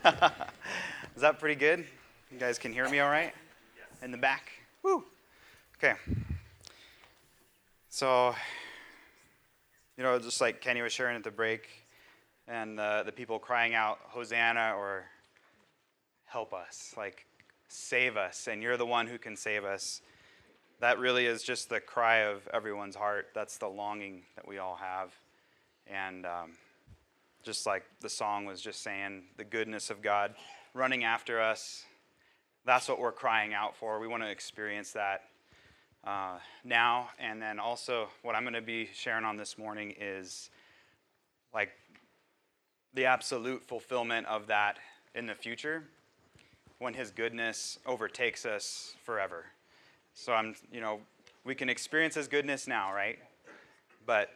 Is that pretty good? You guys can hear me all right? Yes. In the back? Woo. Okay. So, you know, just like Kenny was sharing at the break, and uh, the people crying out, Hosanna or help us, like save us, and you're the one who can save us. That really is just the cry of everyone's heart. That's the longing that we all have. And um, just like the song was just saying, the goodness of God running after us, that's what we're crying out for. We want to experience that uh, now. And then also, what I'm going to be sharing on this morning is like the absolute fulfillment of that in the future when His goodness overtakes us forever. So I'm, you know, we can experience His goodness now, right? But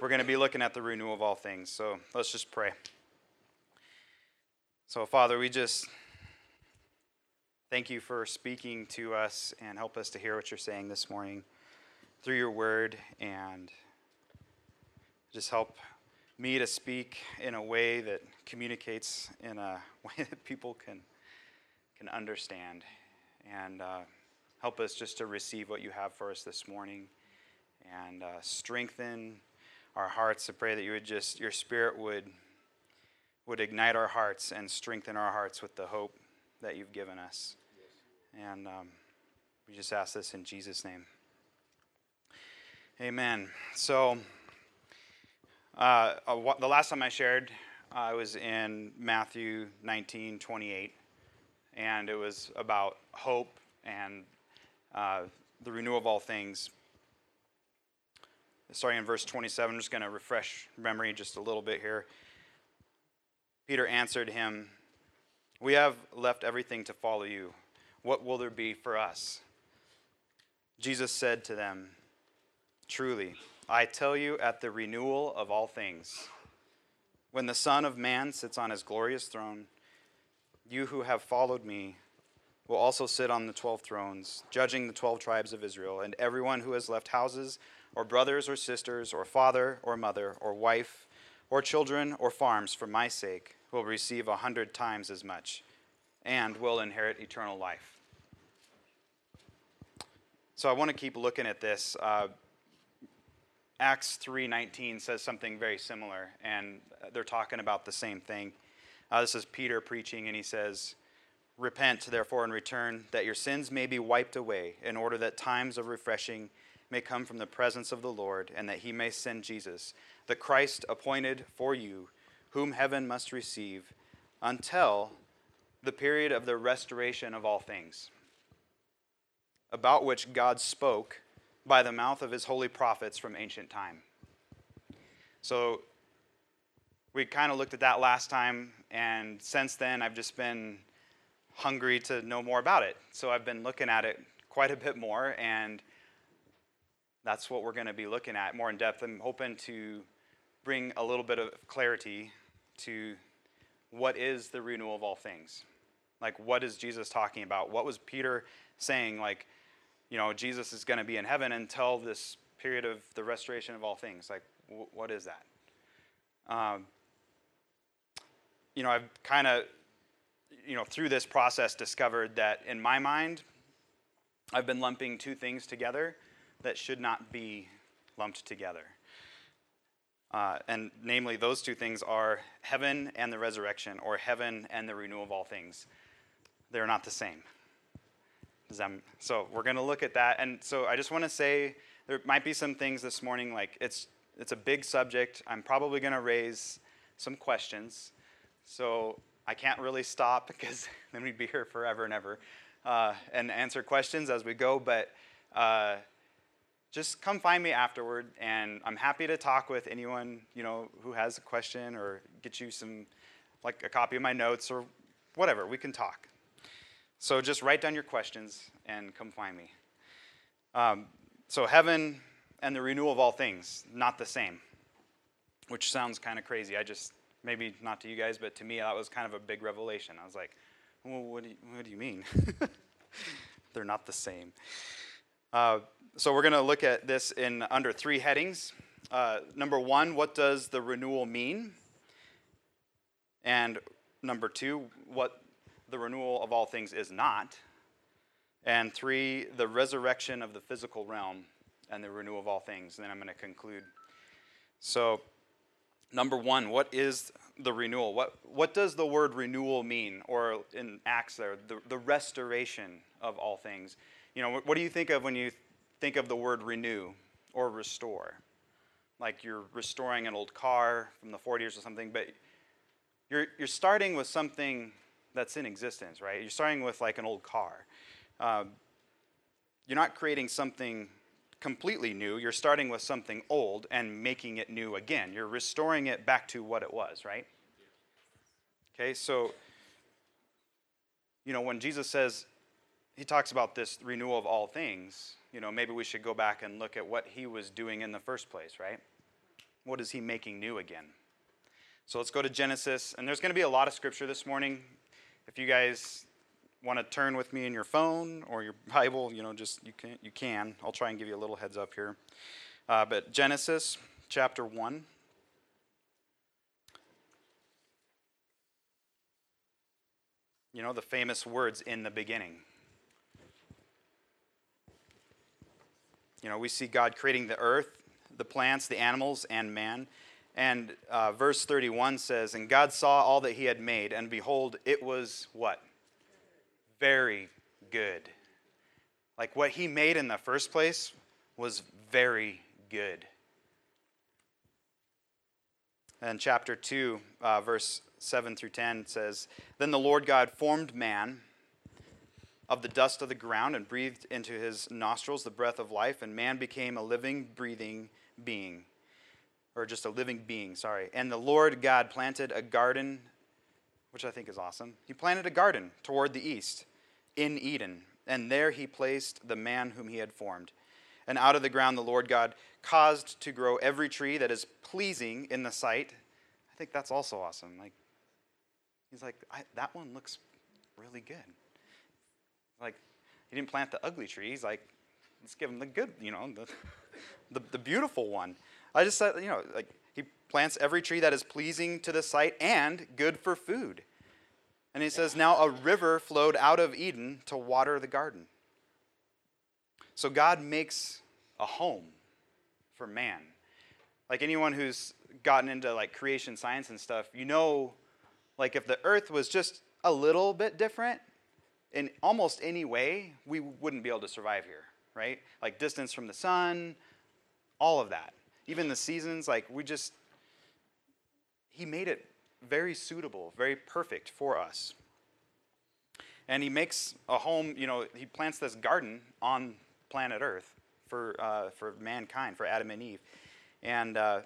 we're going to be looking at the renewal of all things. So let's just pray. So, Father, we just thank you for speaking to us and help us to hear what you're saying this morning through your word and just help me to speak in a way that communicates in a way that people can can understand and uh, help us just to receive what you have for us this morning and uh, strengthen our hearts. To pray that you would just your spirit would would ignite our hearts and strengthen our hearts with the hope that you've given us. And um, we just ask this in jesus name. Amen. So uh, the last time i shared i was in matthew 19 28 and it was about hope and uh, the renewal of all things. Starting in verse 27, I'm just going to refresh memory just a little bit here. Peter answered him, We have left everything to follow you. What will there be for us? Jesus said to them, Truly, I tell you, at the renewal of all things, when the Son of Man sits on his glorious throne, you who have followed me will also sit on the twelve thrones, judging the twelve tribes of Israel, and everyone who has left houses, or brothers, or sisters, or father, or mother, or wife, or children, or farms for my sake will receive a hundred times as much, and will inherit eternal life. So I want to keep looking at this. Uh, Acts 3:19 says something very similar, and they're talking about the same thing. Uh, this is Peter preaching, and he says, Repent, therefore, and return, that your sins may be wiped away, in order that times of refreshing may come from the presence of the Lord, and that he may send Jesus, the Christ appointed for you, whom heaven must receive, until the period of the restoration of all things, about which God spoke by the mouth of his holy prophets from ancient time. So we kind of looked at that last time, and since then, I've just been hungry to know more about it. So I've been looking at it quite a bit more, and that's what we're going to be looking at more in depth. I'm hoping to bring a little bit of clarity to what is the renewal of all things. Like, what is Jesus talking about? What was Peter saying? Like, you know, Jesus is going to be in heaven until this period of the restoration of all things. Like, what is that? Um, you know, I've kind of, you know, through this process discovered that in my mind, I've been lumping two things together that should not be lumped together. Uh, and namely, those two things are heaven and the resurrection, or heaven and the renewal of all things. They're not the same. So we're going to look at that. And so I just want to say there might be some things this morning, like it's, it's a big subject. I'm probably going to raise some questions. So I can't really stop because then we'd be here forever and ever uh, and answer questions as we go. But uh, just come find me afterward, and I'm happy to talk with anyone you know who has a question or get you some like a copy of my notes or whatever. We can talk. So just write down your questions and come find me. Um, so heaven and the renewal of all things, not the same, which sounds kind of crazy. I just maybe not to you guys, but to me, that was kind of a big revelation. I was like, well, what do you, what do you mean? They're not the same. Uh, so we're going to look at this in under three headings. Uh, number one, what does the renewal mean? And number two, what the renewal of all things is not. And three, the resurrection of the physical realm and the renewal of all things. And then I'm going to conclude. So, number one, what is the renewal? What, what does the word renewal mean? Or in Acts, there, the, the restoration of all things. You know, what do you think of when you think of the word renew or restore? Like you're restoring an old car from the 40s or something, but you're, you're starting with something that's in existence, right? You're starting with like an old car. Uh, you're not creating something completely new. You're starting with something old and making it new again. You're restoring it back to what it was, right? Okay, so, you know, when Jesus says, he talks about this renewal of all things, you know, maybe we should go back and look at what he was doing in the first place, right? What is he making new again? So let's go to Genesis, and there's going to be a lot of scripture this morning. If you guys want to turn with me in your phone or your Bible, you know, just you can. You can. I'll try and give you a little heads up here. Uh, but Genesis chapter one. You know the famous words in the beginning. You know, we see God creating the earth, the plants, the animals, and man. And uh, verse 31 says, And God saw all that he had made, and behold, it was what? Very good. Like what he made in the first place was very good. And chapter 2, uh, verse 7 through 10 says, Then the Lord God formed man of the dust of the ground and breathed into his nostrils the breath of life, and man became a living, breathing being or just a living being, sorry. And the Lord God planted a garden, which I think is awesome. He planted a garden toward the east in Eden, and there he placed the man whom he had formed. And out of the ground the Lord God caused to grow every tree that is pleasing in the sight. I think that's also awesome. Like, he's like, that one looks really good. Like, he didn't plant the ugly tree. He's like, let's give him the good, you know, the, the, the beautiful one. I just said, you know, like he plants every tree that is pleasing to the sight and good for food. And he says, now a river flowed out of Eden to water the garden. So God makes a home for man. Like anyone who's gotten into like creation science and stuff, you know, like if the earth was just a little bit different in almost any way, we wouldn't be able to survive here, right? Like distance from the sun, all of that even the seasons, like we just, he made it very suitable, very perfect for us. And he makes a home, you know, he plants this garden on planet Earth for, uh, for mankind, for Adam and Eve. And uh,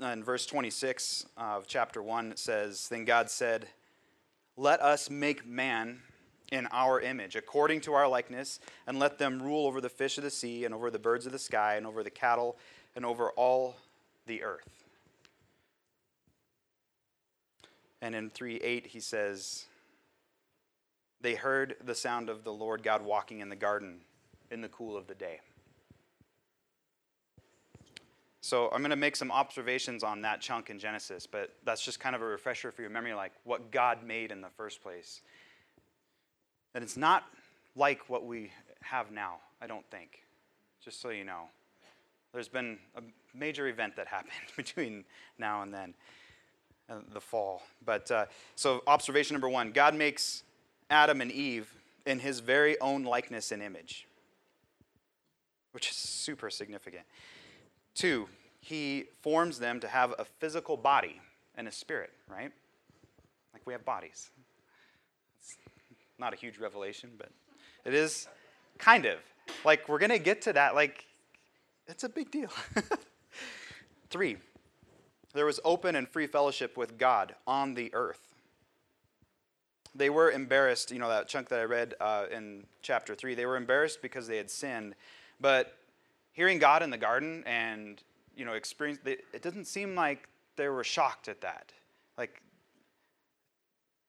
in verse 26 of chapter 1, it says, Then God said, Let us make man in our image, according to our likeness, and let them rule over the fish of the sea, and over the birds of the sky, and over the cattle, and over all the earth. And in 3 8, he says, They heard the sound of the Lord God walking in the garden in the cool of the day. So I'm going to make some observations on that chunk in Genesis, but that's just kind of a refresher for your memory, like what God made in the first place. And it's not like what we have now, I don't think, just so you know. There's been a major event that happened between now and then, uh, the fall. But uh, so, observation number one God makes Adam and Eve in his very own likeness and image, which is super significant. Two, he forms them to have a physical body and a spirit, right? Like we have bodies. It's Not a huge revelation, but it is kind of. Like, we're going to get to that. Like, it's a big deal. Three, there was open and free fellowship with God on the earth. They were embarrassed, you know, that chunk that I read uh, in chapter 3, they were embarrassed because they had sinned. But hearing God in the garden and, you know, experience, it doesn't seem like they were shocked at that. Like,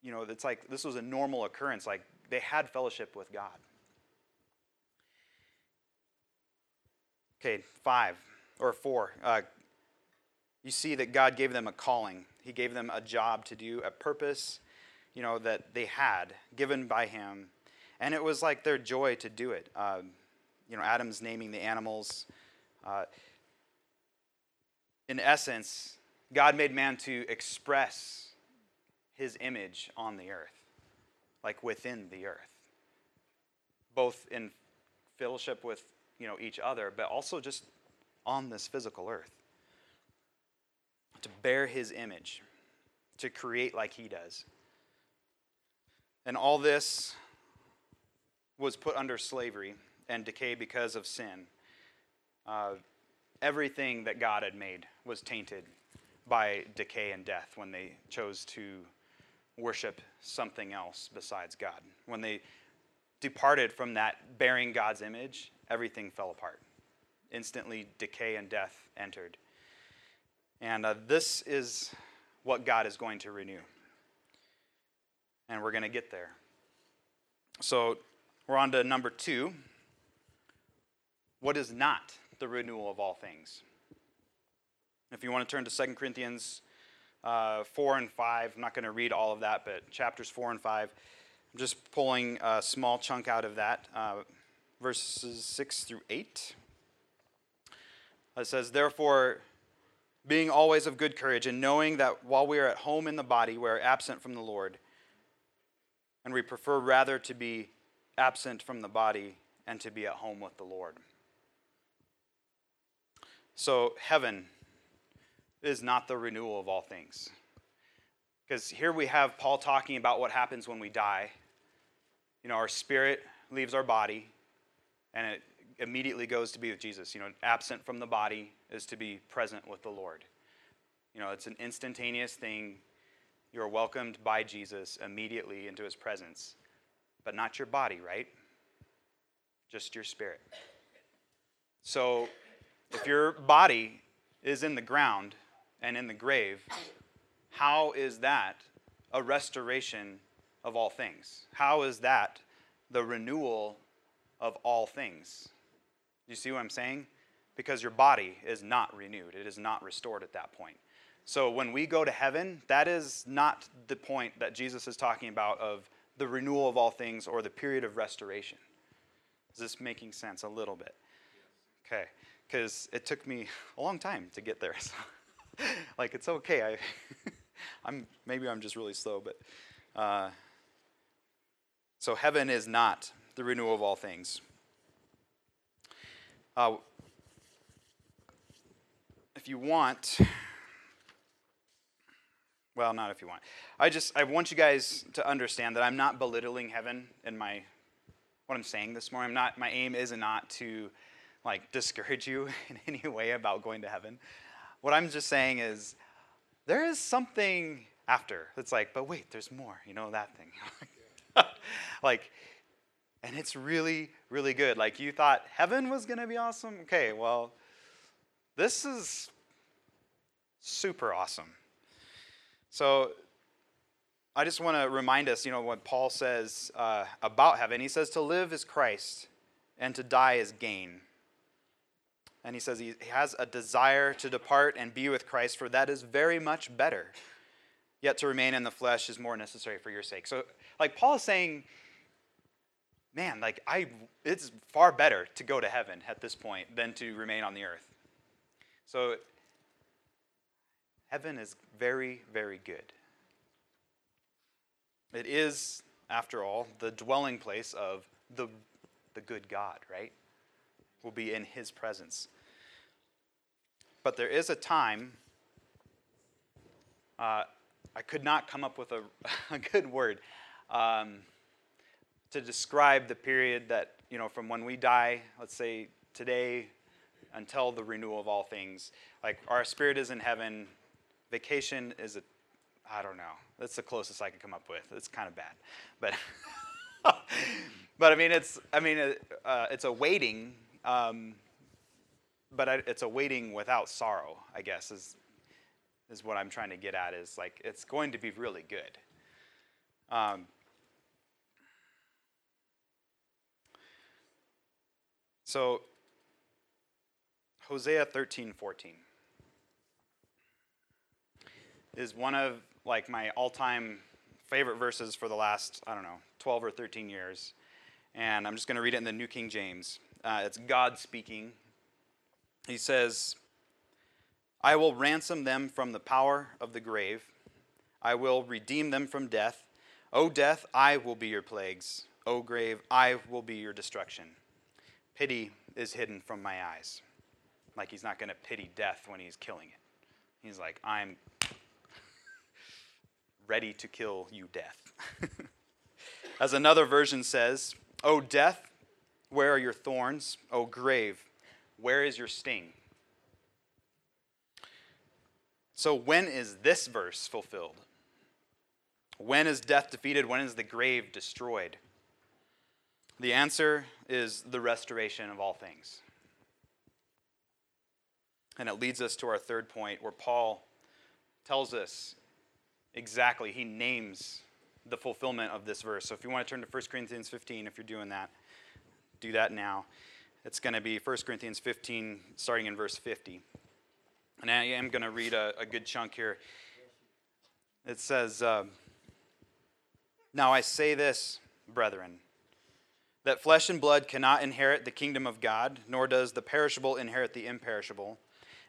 you know, it's like this was a normal occurrence. Like they had fellowship with God. Okay, five or four. Uh, you see that God gave them a calling. He gave them a job to do, a purpose, you know, that they had given by Him. And it was like their joy to do it. Uh, you know, Adam's naming the animals. Uh, in essence, God made man to express his image on the earth, like within the earth, both in fellowship with you know each other, but also just on this physical earth. To bear his image, to create like he does. And all this was put under slavery and decay because of sin. Uh, everything that God had made was tainted by decay and death when they chose to worship something else besides God. When they departed from that bearing God's image, everything fell apart. Instantly, decay and death entered. And uh, this is what God is going to renew. And we're going to get there. So we're on to number two. What is not the renewal of all things? If you want to turn to 2 Corinthians uh, 4 and 5, I'm not going to read all of that, but chapters 4 and 5, I'm just pulling a small chunk out of that, uh, verses 6 through 8. It says, Therefore, being always of good courage, and knowing that while we are at home in the body, we are absent from the Lord, and we prefer rather to be absent from the body and to be at home with the Lord. So, heaven is not the renewal of all things. Because here we have Paul talking about what happens when we die. You know, our spirit leaves our body and it immediately goes to be with Jesus. You know, absent from the body is to be present with the Lord. You know, it's an instantaneous thing. You're welcomed by Jesus immediately into his presence, but not your body, right? Just your spirit. So, if your body is in the ground and in the grave, how is that a restoration of all things? How is that the renewal of all things? You see what I'm saying? Because your body is not renewed, it is not restored at that point. So when we go to heaven, that is not the point that Jesus is talking about of the renewal of all things or the period of restoration. Is this making sense a little bit? Okay, because it took me a long time to get there. So. like it's okay. I, I'm maybe I'm just really slow, but uh, so heaven is not the renewal of all things. Uh, if you want, well, not if you want. I just I want you guys to understand that I'm not belittling heaven in my what I'm saying this morning. I'm not. My aim is not to like discourage you in any way about going to heaven. What I'm just saying is there is something after that's like, but wait, there's more, you know, that thing. like, and it's really, really good. Like, you thought heaven was going to be awesome? Okay, well, this is super awesome. So, I just want to remind us, you know, what Paul says uh, about heaven. He says, to live is Christ, and to die is gain. And he says he has a desire to depart and be with Christ, for that is very much better. Yet to remain in the flesh is more necessary for your sake. So, like Paul is saying, man, like I, it's far better to go to heaven at this point than to remain on the earth. So, heaven is very, very good. It is, after all, the dwelling place of the, the good God, right? Will be in his presence. But there is a time, uh, I could not come up with a, a good word um, to describe the period that, you know, from when we die, let's say today, until the renewal of all things. Like our spirit is in heaven, vacation is a, I don't know, that's the closest I could come up with. It's kind of bad. But. but I mean, it's I mean, uh, it's a waiting um, but I, it's a waiting without sorrow, I guess, is, is what I'm trying to get at. Is like it's going to be really good. Um, so, Hosea 13 14. is one of like my all-time favorite verses for the last I don't know 12 or 13 years, and I'm just going to read it in the New King James. Uh, it's God speaking. He says, "I will ransom them from the power of the grave. I will redeem them from death. O death, I will be your plagues. O grave, I will be your destruction. Pity is hidden from my eyes." Like he's not going to pity death when he's killing it. He's like, I'm ready to kill you, death. As another version says, O death, where are your thorns? O grave, where is your sting? So, when is this verse fulfilled? When is death defeated? When is the grave destroyed? The answer is the restoration of all things. And it leads us to our third point where Paul tells us exactly, he names the fulfillment of this verse. So if you want to turn to 1 Corinthians 15, if you're doing that, do that now. It's going to be 1 Corinthians 15, starting in verse 50. And I am going to read a, a good chunk here. It says, uh, Now I say this, brethren, that flesh and blood cannot inherit the kingdom of God, nor does the perishable inherit the imperishable.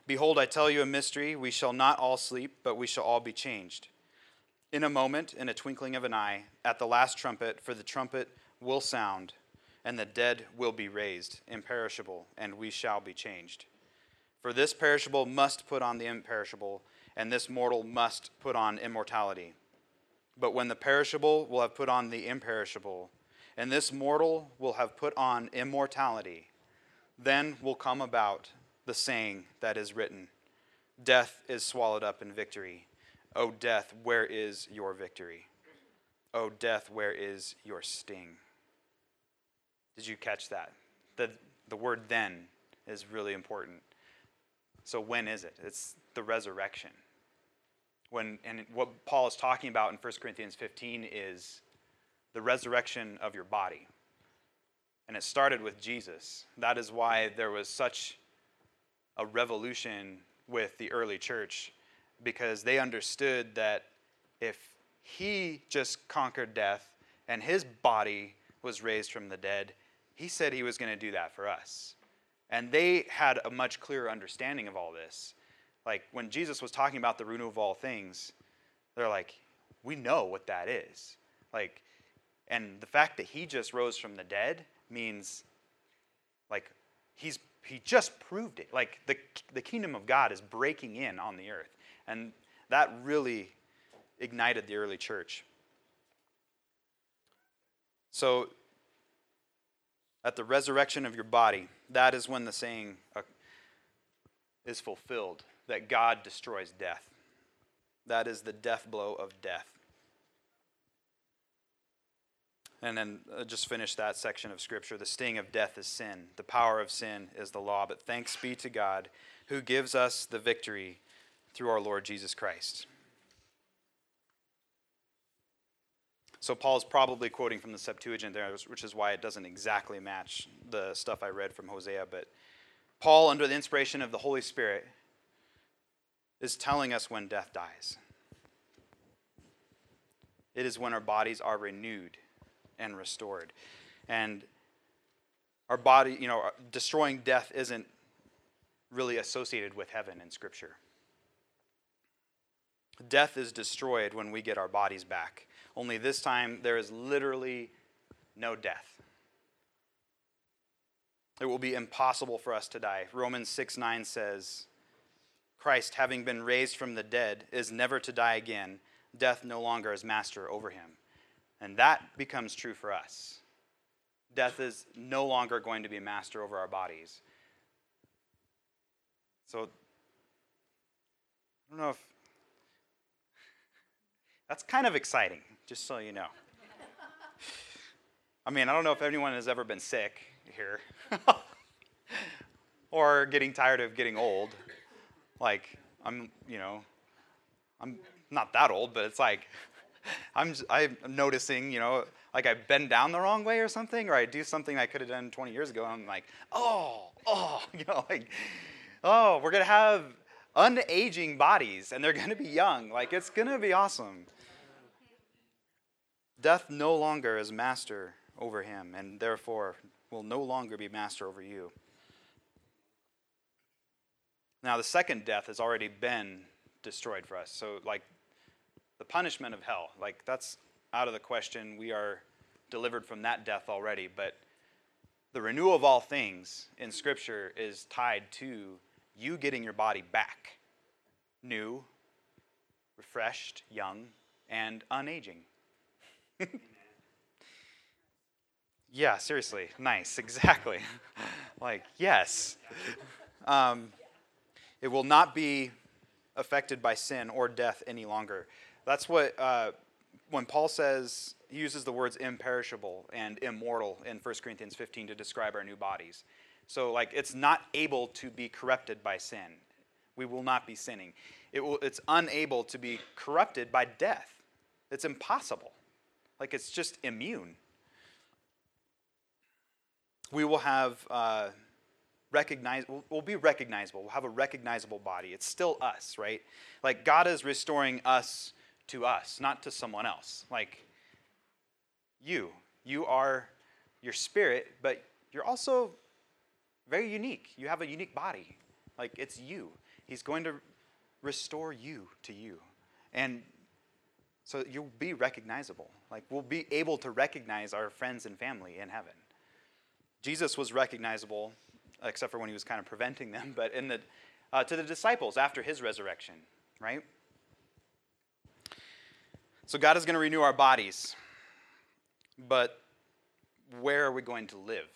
Behold, I tell you a mystery. We shall not all sleep, but we shall all be changed. In a moment, in a twinkling of an eye, at the last trumpet, for the trumpet will sound, and the dead will be raised, imperishable, and we shall be changed. For this perishable must put on the imperishable, and this mortal must put on immortality. But when the perishable will have put on the imperishable, and this mortal will have put on immortality, then will come about the saying that is written Death is swallowed up in victory. O death, where is your victory? O death, where is your sting? Did you catch that? The, the word then is really important. So, when is it? It's the resurrection. When, and what Paul is talking about in 1 Corinthians 15 is the resurrection of your body. And it started with Jesus. That is why there was such a revolution with the early church because they understood that if he just conquered death and his body was raised from the dead, he said he was going to do that for us. And they had a much clearer understanding of all this. Like when Jesus was talking about the root of all things, they're like, we know what that is. Like, and the fact that he just rose from the dead means like he's he just proved it. Like the, the kingdom of God is breaking in on the earth. And that really ignited the early church. So, at the resurrection of your body, that is when the saying uh, is fulfilled that God destroys death. That is the death blow of death. And then uh, just finish that section of Scripture. The sting of death is sin, the power of sin is the law. But thanks be to God who gives us the victory through our Lord Jesus Christ. So Paul's probably quoting from the Septuagint there, which is why it doesn't exactly match the stuff I read from Hosea. But Paul, under the inspiration of the Holy Spirit, is telling us when death dies. It is when our bodies are renewed and restored. And our body, you know, destroying death isn't really associated with heaven in Scripture. Death is destroyed when we get our bodies back. Only this time, there is literally no death. It will be impossible for us to die. Romans 6 9 says, Christ, having been raised from the dead, is never to die again. Death no longer is master over him. And that becomes true for us. Death is no longer going to be master over our bodies. So, I don't know if that's kind of exciting, just so you know. I mean, I don't know if anyone has ever been sick here or getting tired of getting old. Like, I'm, you know, I'm not that old, but it's like I'm, I'm noticing, you know, like I bend down the wrong way or something, or I do something I could have done 20 years ago, and I'm like, oh, oh, you know, like, oh, we're gonna have unaging bodies and they're going to be young. Like it's going to be awesome. Death no longer is master over him and therefore will no longer be master over you. Now, the second death has already been destroyed for us. So, like, the punishment of hell, like, that's out of the question. We are delivered from that death already. But the renewal of all things in Scripture is tied to you getting your body back new, refreshed, young, and unaging. yeah, seriously. Nice. Exactly. like, yes. Um, it will not be affected by sin or death any longer. That's what, uh, when Paul says, he uses the words imperishable and immortal in 1 Corinthians 15 to describe our new bodies. So, like, it's not able to be corrupted by sin. We will not be sinning. It will, it's unable to be corrupted by death. It's impossible. Like, it's just immune. We will have. Uh, recognize we'll, we'll, be recognizable. We'll have a recognizable body. It's still us right? Like god is restoring us to us not to someone else. Like you you are your spirit but you're also very unique. You have a unique body. Like it's you. He's going to restore you to you. And so you'll be recognizable like we'll be able to recognize our friends and family in heaven jesus was recognizable except for when he was kind of preventing them, but in the, uh, to the disciples after his resurrection, right? So God is going to renew our bodies, but where are we going to live?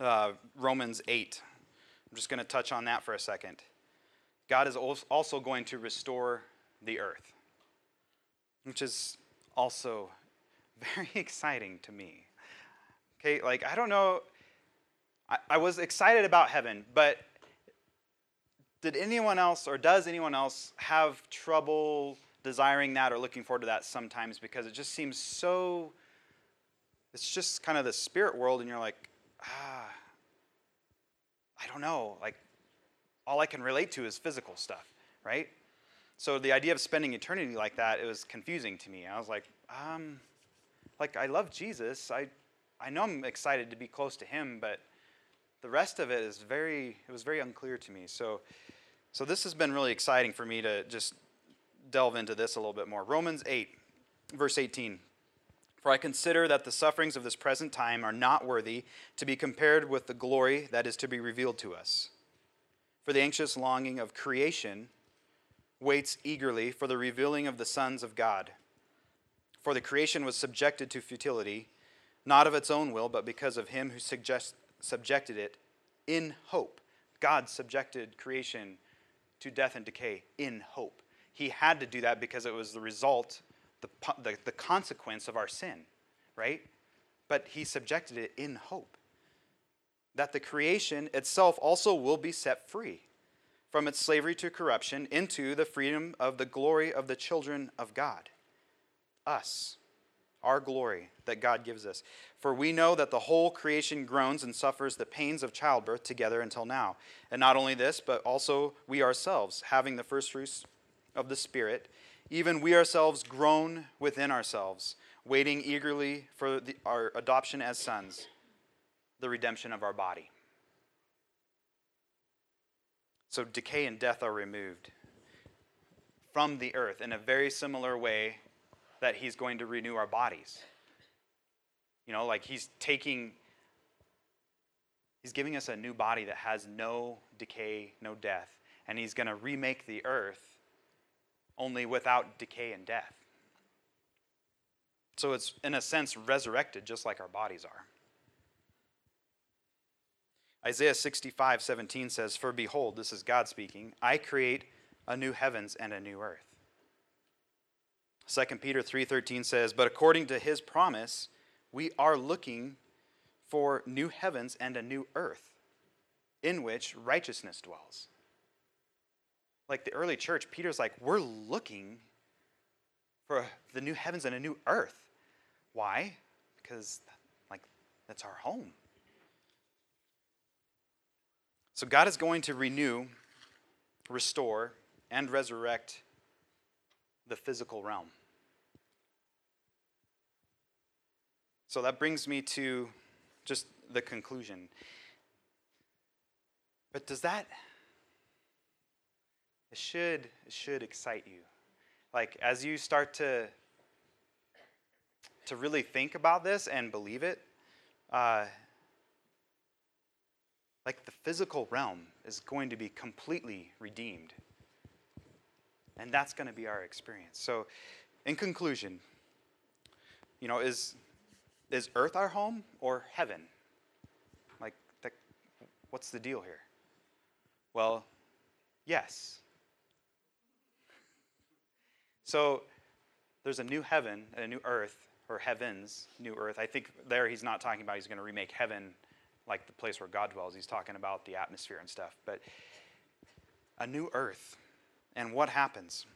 Uh, Romans 8. I'm just going to touch on that for a second. God is also going to restore the earth, which is also very exciting to me. Okay, like I don't know I, I was excited about heaven, but did anyone else or does anyone else have trouble desiring that or looking forward to that sometimes because it just seems so it's just kind of the spirit world and you're like ah i don't know like all i can relate to is physical stuff right so the idea of spending eternity like that it was confusing to me. I was like um like i love jesus. I i know i'm excited to be close to him but the rest of it is very it was very unclear to me. So so this has been really exciting for me to just delve into this a little bit more. Romans 8 verse 18 for i consider that the sufferings of this present time are not worthy to be compared with the glory that is to be revealed to us. For the anxious longing of creation waits eagerly for the revealing of the sons of god for the creation was subjected to futility not of its own will but because of him who suggests subjected it in hope. God subjected creation to death and decay in hope. He had to do that because it was the result, the, the, the consequence of our sin, right? But he subjected it in hope. That the creation itself also will be set free from its slavery to corruption into the freedom of the glory of the children of God. Us our glory that God gives us. For we know that the whole creation groans and suffers the pains of childbirth together until now. And not only this, but also we ourselves, having the first fruits of the Spirit, even we ourselves groan within ourselves, waiting eagerly for the, our adoption as sons, the redemption of our body. So decay and death are removed from the earth in a very similar way that he's going to renew our bodies. You know, like he's taking, he's giving us a new body that has no decay, no death. And he's going to remake the earth only without decay and death. So it's, in a sense, resurrected just like our bodies are. Isaiah 65, 17 says, For behold, this is God speaking, I create a new heavens and a new earth. 2 Peter 3:13 says, "But according to his promise, we are looking for new heavens and a new earth in which righteousness dwells." Like the early church, Peter's like, "We're looking for the new heavens and a new earth." Why? Because like that's our home. So God is going to renew, restore, and resurrect the physical realm. So that brings me to just the conclusion. But does that it should it should excite you. Like as you start to to really think about this and believe it, uh, like the physical realm is going to be completely redeemed. And that's going to be our experience. So, in conclusion, you know, is is earth our home or heaven? Like, the, what's the deal here? Well, yes. So, there's a new heaven and a new earth, or heavens, new earth. I think there he's not talking about he's going to remake heaven like the place where God dwells. He's talking about the atmosphere and stuff. But a new earth. And what happens?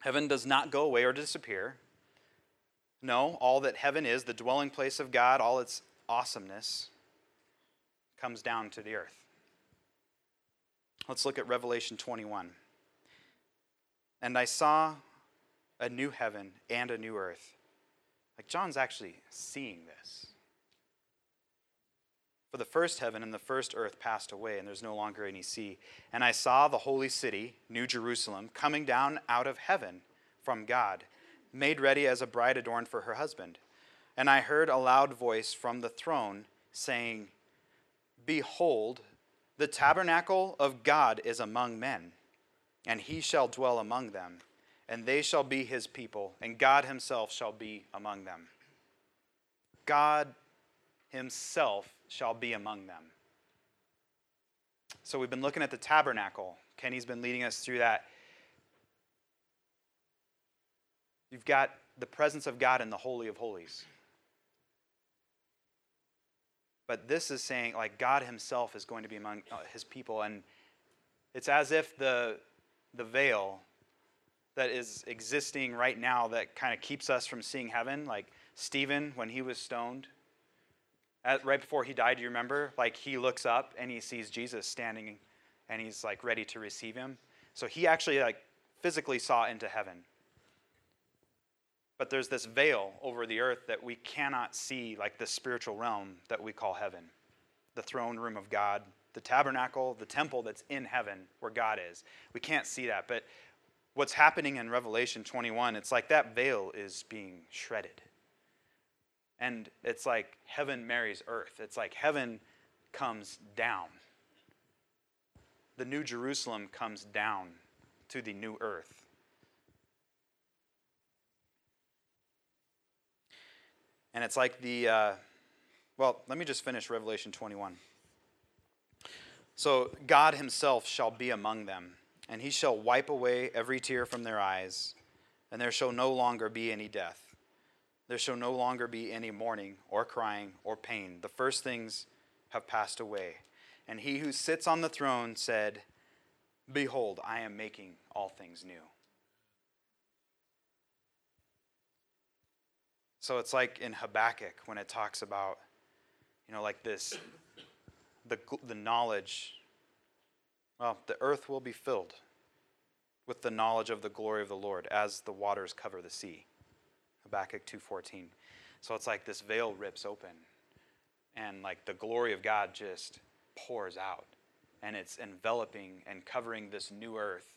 Heaven does not go away or disappear. No, all that heaven is, the dwelling place of God, all its awesomeness, comes down to the earth. Let's look at Revelation 21. And I saw a new heaven and a new earth. Like John's actually seeing this. For the first heaven and the first earth passed away, and there's no longer any sea. And I saw the holy city, New Jerusalem, coming down out of heaven from God, made ready as a bride adorned for her husband. And I heard a loud voice from the throne saying, Behold, the tabernacle of God is among men, and he shall dwell among them, and they shall be his people, and God himself shall be among them. God himself shall be among them. So we've been looking at the tabernacle. Kenny's been leading us through that. You've got the presence of God in the Holy of Holies. But this is saying, like, God Himself is going to be among uh, His people. And it's as if the, the veil that is existing right now that kind of keeps us from seeing heaven, like Stephen, when he was stoned, at, right before he died, do you remember? Like he looks up and he sees Jesus standing and he's like ready to receive him. So he actually like physically saw into heaven. But there's this veil over the earth that we cannot see, like the spiritual realm that we call heaven the throne room of God, the tabernacle, the temple that's in heaven where God is. We can't see that. But what's happening in Revelation 21, it's like that veil is being shredded. And it's like heaven marries earth. It's like heaven comes down. The new Jerusalem comes down to the new earth. And it's like the, uh, well, let me just finish Revelation 21. So God himself shall be among them, and he shall wipe away every tear from their eyes, and there shall no longer be any death there shall no longer be any mourning or crying or pain. The first things have passed away. And he who sits on the throne said, Behold, I am making all things new. So it's like in Habakkuk when it talks about, you know, like this, the, the knowledge, well, the earth will be filled with the knowledge of the glory of the Lord as the waters cover the sea. Habakkuk 2:14. So it's like this veil rips open and like the glory of God just pours out and it's enveloping and covering this new earth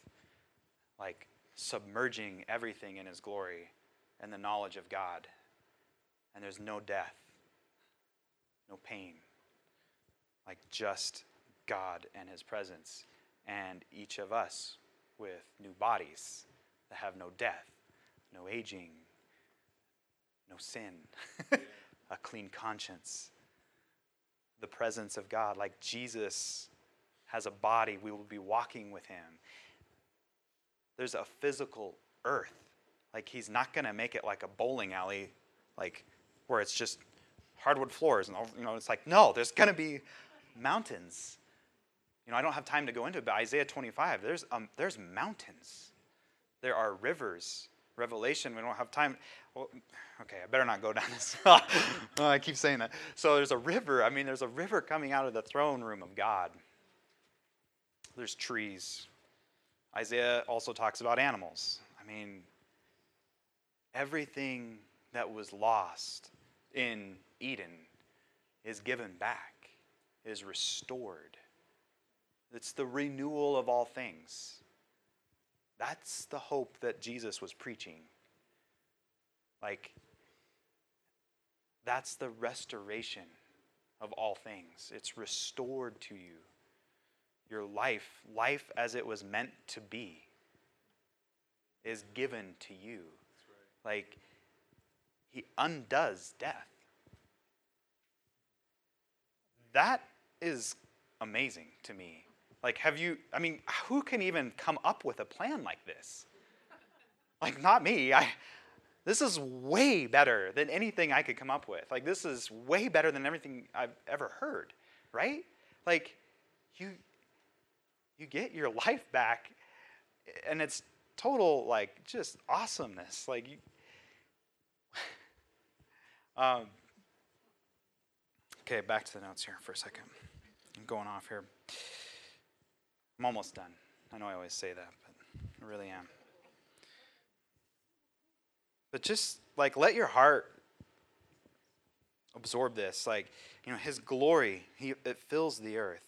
like submerging everything in his glory and the knowledge of God. And there's no death, no pain. Like just God and his presence and each of us with new bodies that have no death, no aging, no sin, a clean conscience, the presence of God. Like Jesus has a body, we will be walking with him. There's a physical earth. Like he's not going to make it like a bowling alley, like where it's just hardwood floors and you know it's like no, there's going to be mountains. You know, I don't have time to go into it, but Isaiah 25, there's um, there's mountains. There are rivers. Revelation, we don't have time. Okay, I better not go down this. oh, I keep saying that. So there's a river. I mean, there's a river coming out of the throne room of God. there's trees. Isaiah also talks about animals. I mean, everything that was lost in Eden is given back, is restored. It's the renewal of all things. That's the hope that Jesus was preaching. Like, that's the restoration of all things. It's restored to you. Your life, life as it was meant to be, is given to you. Right. Like, he undoes death. That is amazing to me. Like, have you, I mean, who can even come up with a plan like this? Like, not me. I, this is way better than anything I could come up with. Like, this is way better than everything I've ever heard, right? Like, you, you get your life back, and it's total, like, just awesomeness. Like, you, um, okay, back to the notes here for a second. I'm going off here. I'm almost done. I know I always say that, but I really am. But just like let your heart absorb this. Like, you know, his glory, he, it fills the earth.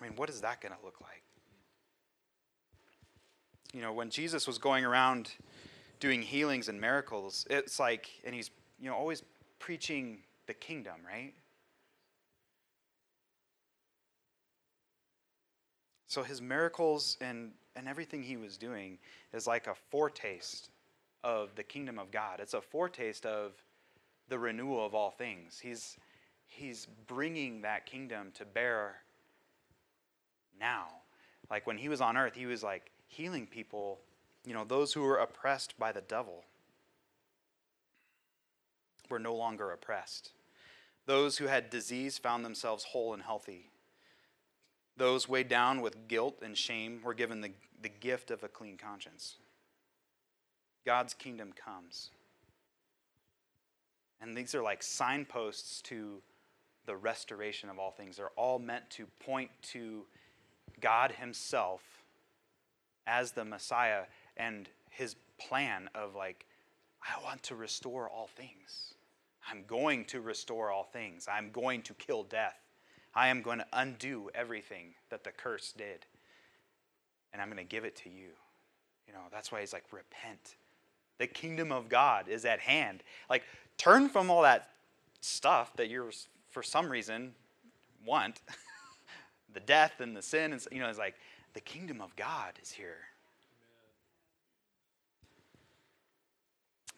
I mean, what is that going to look like? You know, when Jesus was going around doing healings and miracles, it's like, and he's, you know, always preaching the kingdom, right? So his miracles and, and everything he was doing is like a foretaste of the kingdom of God. It's a foretaste of the renewal of all things. He's, he's bringing that kingdom to bear now. Like when he was on earth, he was like healing people, you know, those who were oppressed by the devil were no longer oppressed. Those who had disease found themselves whole and healthy. Those weighed down with guilt and shame were given the, the gift of a clean conscience. God's kingdom comes. And these are like signposts to the restoration of all things. They're all meant to point to God Himself as the Messiah and His plan of, like, I want to restore all things. I'm going to restore all things. I'm going to kill death. I am going to undo everything that the curse did. And I'm going to give it to you. You know, that's why he's like, repent. The kingdom of God is at hand. Like, turn from all that stuff that you're, for some reason, want the death and the sin. And, you know, it's like, the kingdom of God is here.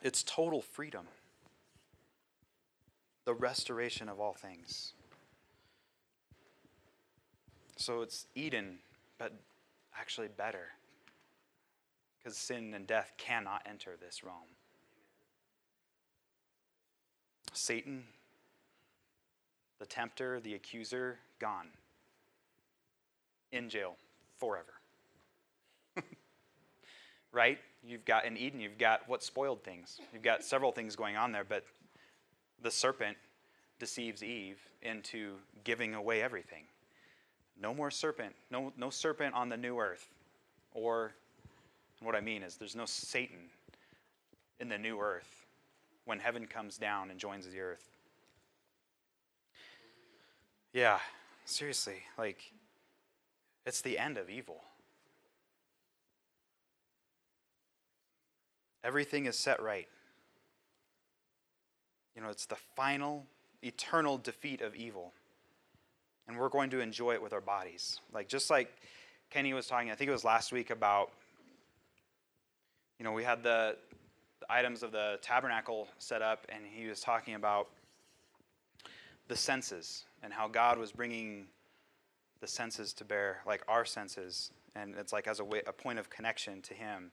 It's total freedom, the restoration of all things. So it's Eden, but actually better. Because sin and death cannot enter this realm. Satan, the tempter, the accuser, gone. In jail forever. right? You've got in Eden, you've got what spoiled things. You've got several things going on there, but the serpent deceives Eve into giving away everything. No more serpent. No, no serpent on the new earth. Or, what I mean is, there's no Satan in the new earth when heaven comes down and joins the earth. Yeah, seriously, like, it's the end of evil. Everything is set right. You know, it's the final, eternal defeat of evil and we're going to enjoy it with our bodies. Like just like Kenny was talking, I think it was last week about, you know, we had the, the items of the tabernacle set up, and he was talking about the senses and how God was bringing the senses to bear, like our senses, and it's like as a, way, a point of connection to Him.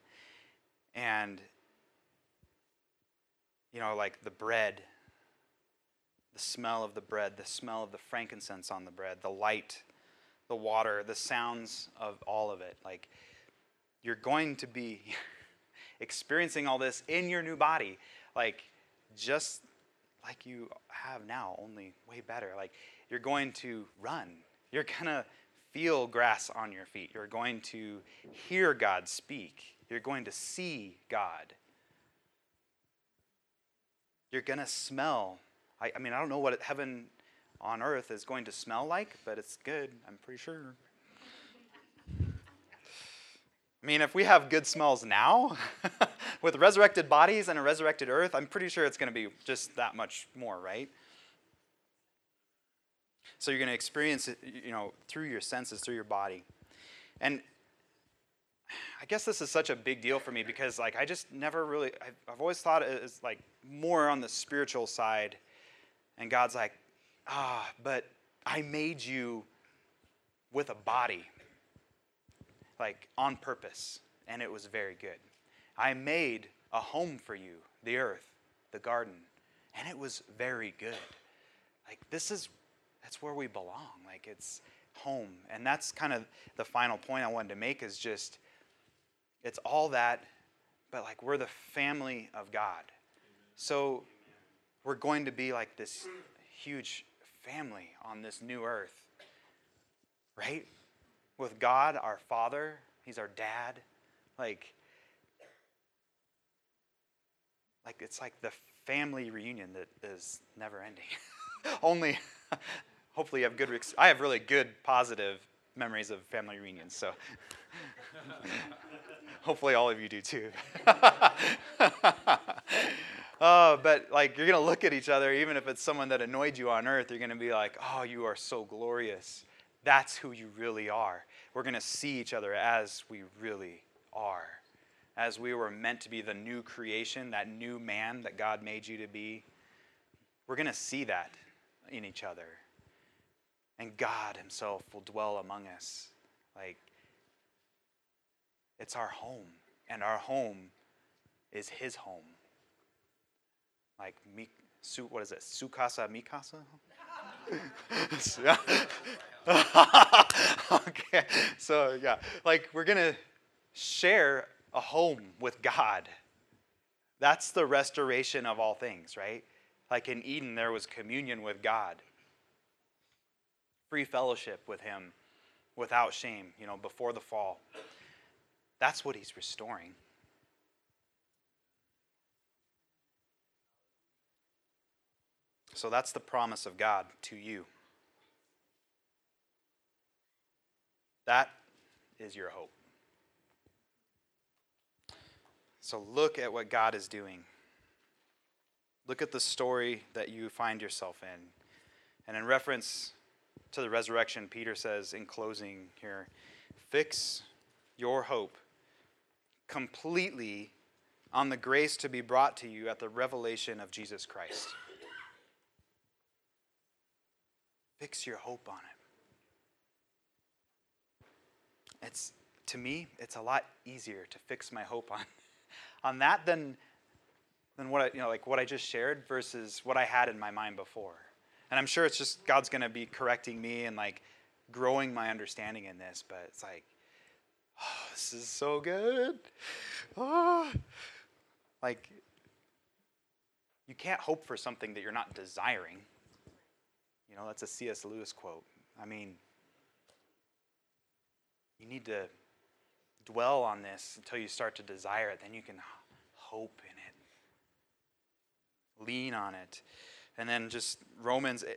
And, you know, like the bread the smell of the bread, the smell of the frankincense on the bread, the light, the water, the sounds of all of it. Like, you're going to be experiencing all this in your new body, like, just like you have now, only way better. Like, you're going to run. You're going to feel grass on your feet. You're going to hear God speak. You're going to see God. You're going to smell. I, I mean, I don't know what heaven on earth is going to smell like, but it's good, I'm pretty sure. I mean, if we have good smells now, with resurrected bodies and a resurrected earth, I'm pretty sure it's going to be just that much more, right? So you're going to experience it, you know, through your senses, through your body. And I guess this is such a big deal for me because, like, I just never really, I've, I've always thought it as, like, more on the spiritual side. And God's like, ah, but I made you with a body like on purpose, and it was very good. I made a home for you, the earth, the garden, and it was very good. Like this is that's where we belong. Like it's home. And that's kind of the final point I wanted to make is just it's all that but like we're the family of God. So we're going to be like this huge family on this new earth. Right? with God, our Father. He's our dad. Like, like it's like the family reunion that is never ending. Only, hopefully, you have good. I have really good, positive memories of family reunions. So, hopefully, all of you do too. Oh, but like you're gonna look at each other, even if it's someone that annoyed you on earth, you're gonna be like, "Oh, you are so glorious." That's who you really are. We're going to see each other as we really are. As we were meant to be the new creation, that new man that God made you to be. We're going to see that in each other. And God Himself will dwell among us. Like, it's our home. And our home is His home. Like, mi, what is it? Sukasa Mikasa? okay, so yeah, like we're gonna share a home with God. That's the restoration of all things, right? Like in Eden, there was communion with God, free fellowship with Him without shame, you know, before the fall. That's what He's restoring. So that's the promise of God to you. That is your hope. So look at what God is doing. Look at the story that you find yourself in. And in reference to the resurrection, Peter says in closing here fix your hope completely on the grace to be brought to you at the revelation of Jesus Christ. Fix your hope on it. It's to me, it's a lot easier to fix my hope on on that than than what I, you know, like what I just shared versus what I had in my mind before. And I'm sure it's just God's going to be correcting me and like growing my understanding in this, but it's like oh, this is so good. Oh. Like you can't hope for something that you're not desiring. You know, that's a C.S. Lewis quote. I mean, you need to dwell on this until you start to desire it. Then you can hope in it, lean on it. And then just Romans, eh,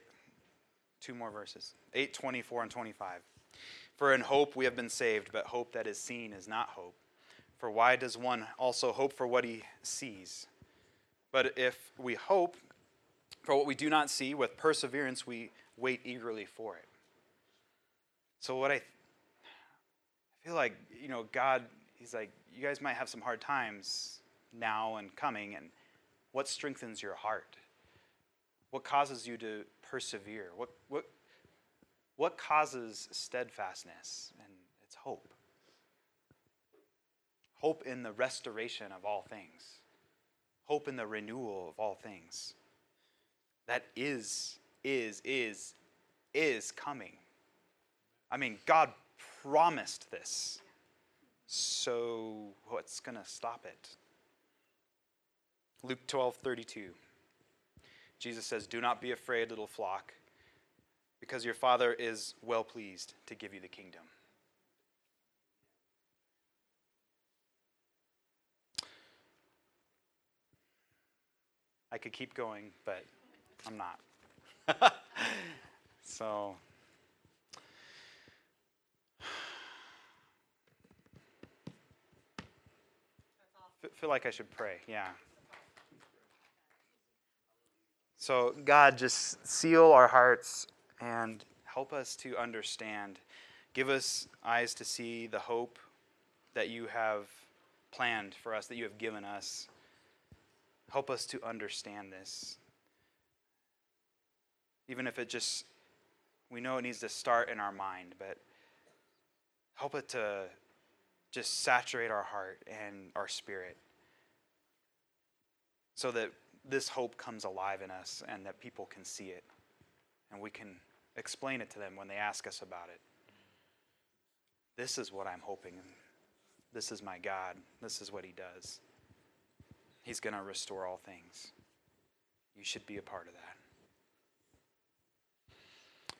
two more verses 8, 24, and 25. For in hope we have been saved, but hope that is seen is not hope. For why does one also hope for what he sees? But if we hope for what we do not see, with perseverance we wait eagerly for it. So, what I, I feel like, you know, God, He's like, you guys might have some hard times now and coming, and what strengthens your heart? What causes you to persevere? What, what, what causes steadfastness? And it's hope. Hope in the restoration of all things, hope in the renewal of all things that is, is, is, is coming. I mean, God promised this. So what's going to stop it? Luke 12 32. Jesus says, Do not be afraid, little flock, because your Father is well pleased to give you the kingdom. I could keep going, but I'm not. so. feel like I should pray, yeah. So, God, just seal our hearts and help us to understand. Give us eyes to see the hope that you have planned for us, that you have given us. Help us to understand this. Even if it just, we know it needs to start in our mind, but help it to just saturate our heart and our spirit so that this hope comes alive in us and that people can see it and we can explain it to them when they ask us about it. This is what I'm hoping. This is my God. This is what He does. He's going to restore all things. You should be a part of that.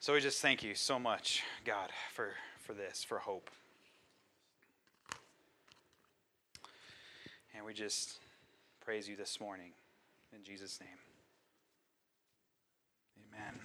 So we just thank you so much, God, for, for this, for hope. And we just praise you this morning. In Jesus' name. Amen.